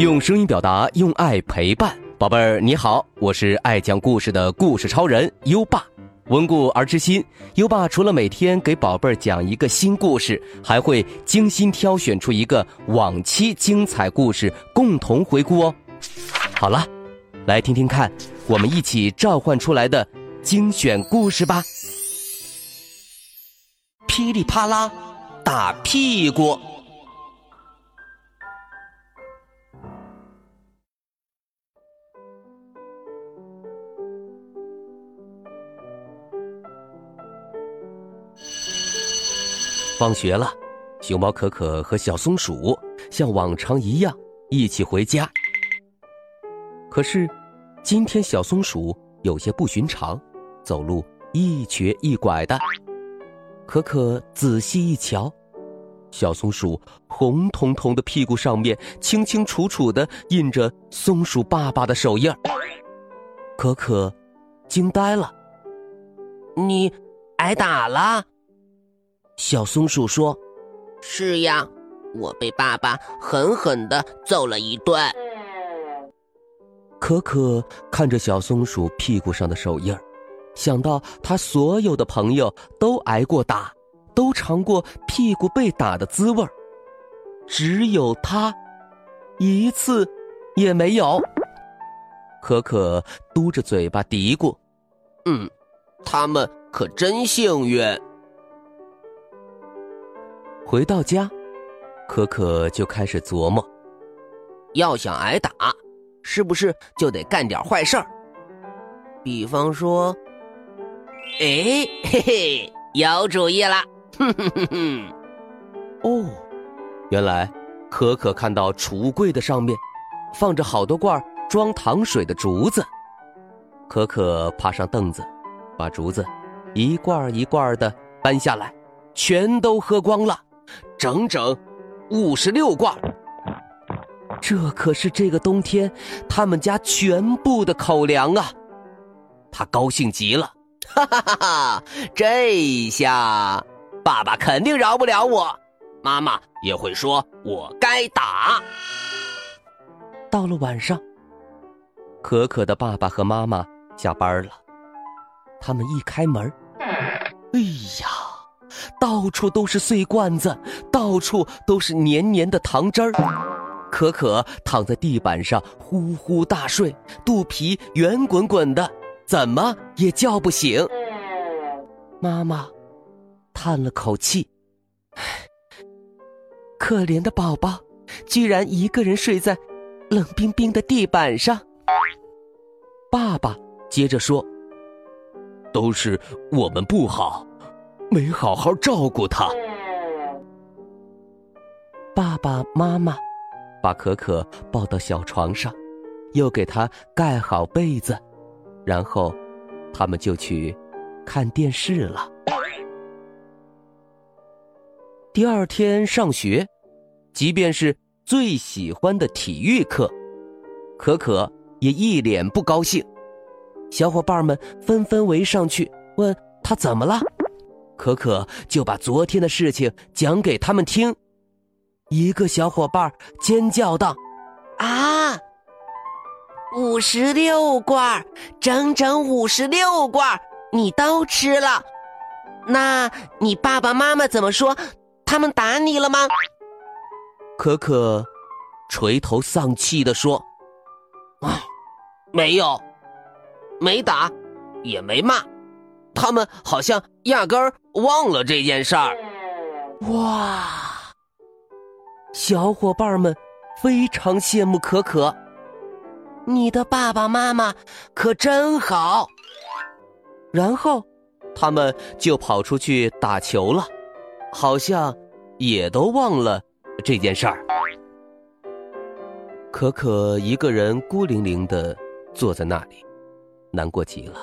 用声音表达，用爱陪伴，宝贝儿你好，我是爱讲故事的故事超人优爸。温故而知新，优爸除了每天给宝贝儿讲一个新故事，还会精心挑选出一个往期精彩故事共同回顾哦。好了，来听听看，我们一起召唤出来的精选故事吧。噼里啪啦，打屁股。放学了，熊猫可可和小松鼠像往常一样一起回家。可是，今天小松鼠有些不寻常，走路一瘸一拐的。可可仔细一瞧，小松鼠红彤彤的屁股上面清清楚楚的印着松鼠爸爸的手印儿。可可惊呆了：“你挨打了？”小松鼠说：“是呀，我被爸爸狠狠的揍了一顿。”可可看着小松鼠屁股上的手印儿，想到他所有的朋友都挨过打，都尝过屁股被打的滋味儿，只有他，一次也没有。可可嘟着嘴巴嘀咕：“嗯，他们可真幸运。”回到家，可可就开始琢磨：要想挨打，是不是就得干点坏事儿？比方说，哎，嘿嘿，有主意了！哼哼哼哼。哦，原来可可看到储物柜的上面放着好多罐装糖水的竹子，可可爬上凳子，把竹子一罐一罐的搬下来，全都喝光了。整整五十六罐，这可是这个冬天他们家全部的口粮啊！他高兴极了，哈哈哈哈！这下爸爸肯定饶不了我，妈妈也会说我该打。到了晚上，可可的爸爸和妈妈下班了，他们一开门，哎呀！到处都是碎罐子，到处都是黏黏的糖汁儿。可可躺在地板上呼呼大睡，肚皮圆滚滚的，怎么也叫不醒。妈妈叹了口气：“，可怜的宝宝，居然一个人睡在冷冰冰的地板上。”爸爸接着说：“都是我们不好。”没好好照顾他，爸爸妈妈把可可抱到小床上，又给他盖好被子，然后他们就去看电视了。第二天上学，即便是最喜欢的体育课，可可也一脸不高兴。小伙伴们纷纷围上去问他怎么了。可可就把昨天的事情讲给他们听，一个小伙伴尖叫道：“啊，五十六罐，整整五十六罐，你都吃了？那你爸爸妈妈怎么说？他们打你了吗？”可可垂头丧气的说：“啊，没有，没打，也没骂。”他们好像压根儿忘了这件事儿。哇！小伙伴们非常羡慕可可，你的爸爸妈妈可真好。然后，他们就跑出去打球了，好像也都忘了这件事儿。可可一个人孤零零的坐在那里，难过极了。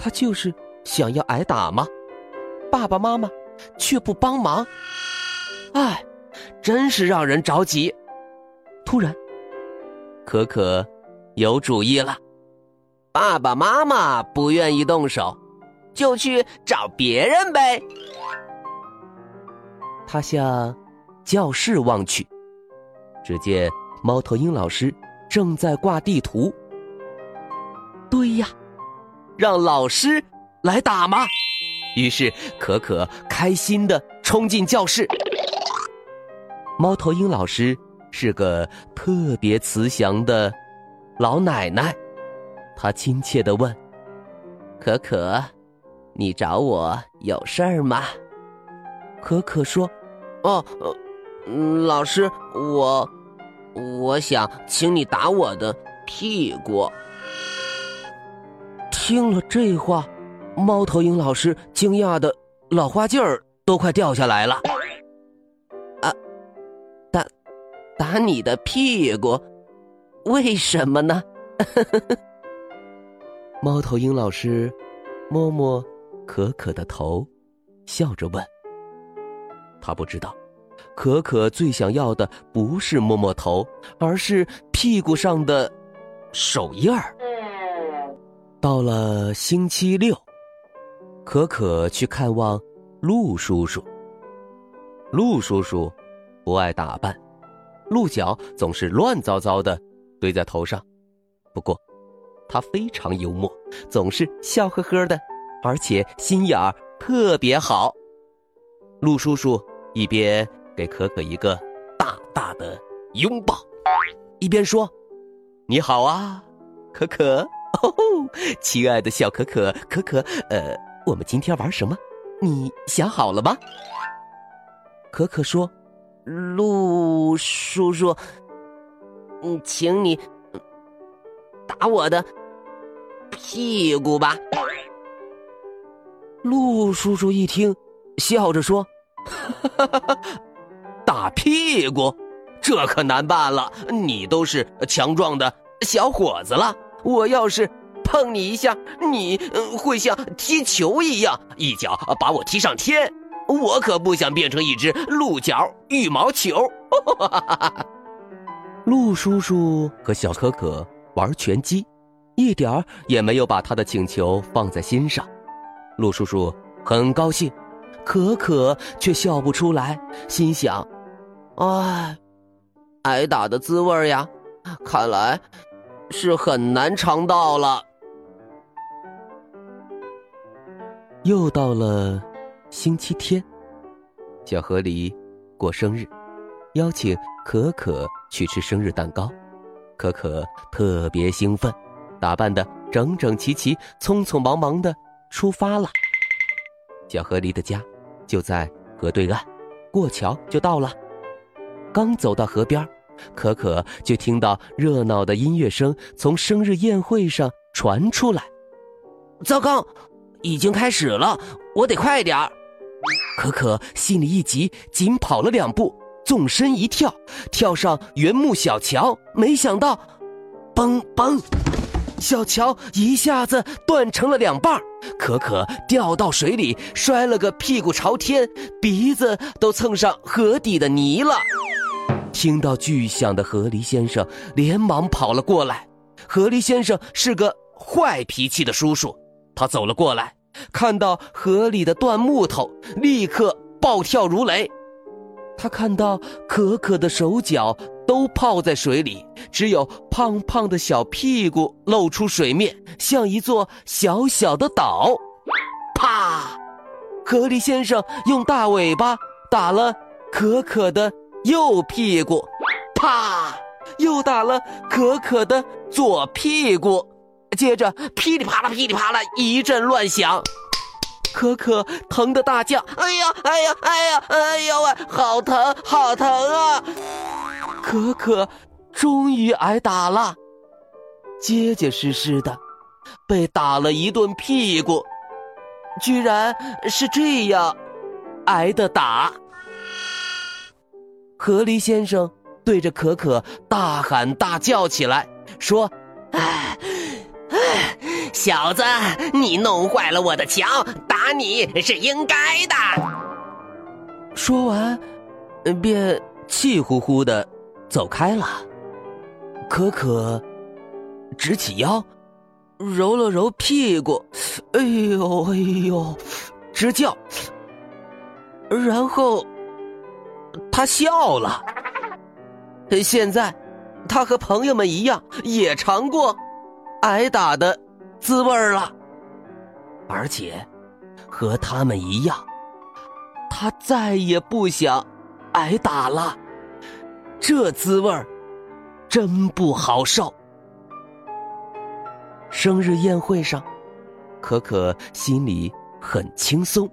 他就是想要挨打吗？爸爸妈妈却不帮忙，哎，真是让人着急。突然，可可有主意了。爸爸妈妈不愿意动手，就去找别人呗。他向教室望去，只见猫头鹰老师正在挂地图。对呀，让老师来打吗？于是可可开心的冲进教室。猫头鹰老师是个特别慈祥的老奶奶，她亲切的问：“可可，你找我有事儿吗？”可可说：“哦，老师，我我想请你打我的屁股。”听了这话，猫头鹰老师惊讶的老花镜儿都快掉下来了。啊，打打你的屁股，为什么呢？猫头鹰老师摸摸可可的头，笑着问。他不知道，可可最想要的不是摸摸头，而是屁股上的手印儿。到了星期六，可可去看望鹿叔叔。鹿叔叔不爱打扮，鹿角总是乱糟糟的堆在头上。不过，他非常幽默，总是笑呵呵的，而且心眼儿特别好。鹿叔叔一边给可可一个大大的拥抱，一边说：“你好啊，可可。” 哦，亲爱的小可可，可可，呃，我们今天玩什么？你想好了吗？可可说：“陆叔叔，嗯，请你打我的屁股吧。”陆叔叔一听，笑着说：“哈哈哈，打屁股，这可难办了。你都是强壮的小伙子了。”我要是碰你一下，你会像踢球一样一脚把我踢上天。我可不想变成一只鹿角羽毛球。鹿叔叔和小可可玩拳击，一点儿也没有把他的请求放在心上。鹿叔叔很高兴，可可却笑不出来，心想：哎，挨打的滋味呀，看来。是很难尝到了。又到了星期天，小河狸过生日，邀请可可去吃生日蛋糕。可可特别兴奋，打扮的整整齐齐，匆匆忙忙的出发了。小河狸的家就在河对岸，过桥就到了。刚走到河边可可就听到热闹的音乐声从生日宴会上传出来。糟糕，已经开始了，我得快点儿。可可心里一急，紧跑了两步，纵身一跳，跳上原木小桥。没想到，嘣嘣，小桥一下子断成了两半可可掉到水里，摔了个屁股朝天，鼻子都蹭上河底的泥了。听到巨响的河狸先生连忙跑了过来。河狸先生是个坏脾气的叔叔，他走了过来，看到河里的断木头，立刻暴跳如雷。他看到可可的手脚都泡在水里，只有胖胖的小屁股露出水面，像一座小小的岛。啪！河狸先生用大尾巴打了可可的。右屁股，啪！又打了可可的左屁股，接着噼里啪啦、噼里啪啦一阵乱响，可可疼得大叫：“哎呀，哎呀，哎呀，哎呀喂，好疼，好疼啊！”可可终于挨打了，结结实实的被打了一顿屁股，居然是这样挨的打。河狸先生对着可可大喊大叫起来，说：“哎，哎，小子，你弄坏了我的桥，打你是应该的。”说完，便气呼呼的走开了。可可直起腰，揉了揉屁股，哎呦哎呦，直叫，然后。他笑了。现在，他和朋友们一样，也尝过挨打的滋味了，而且和他们一样，他再也不想挨打了。这滋味真不好受。生日宴会上，可可心里很轻松，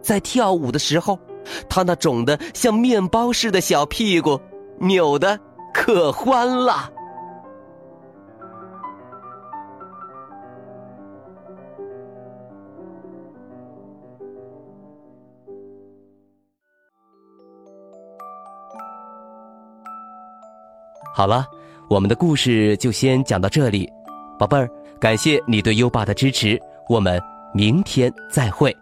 在跳舞的时候，他那肿的像面包似的小屁股扭的可欢了。好了，我们的故事就先讲到这里，宝贝儿，感谢你对优爸的支持，我们明天再会。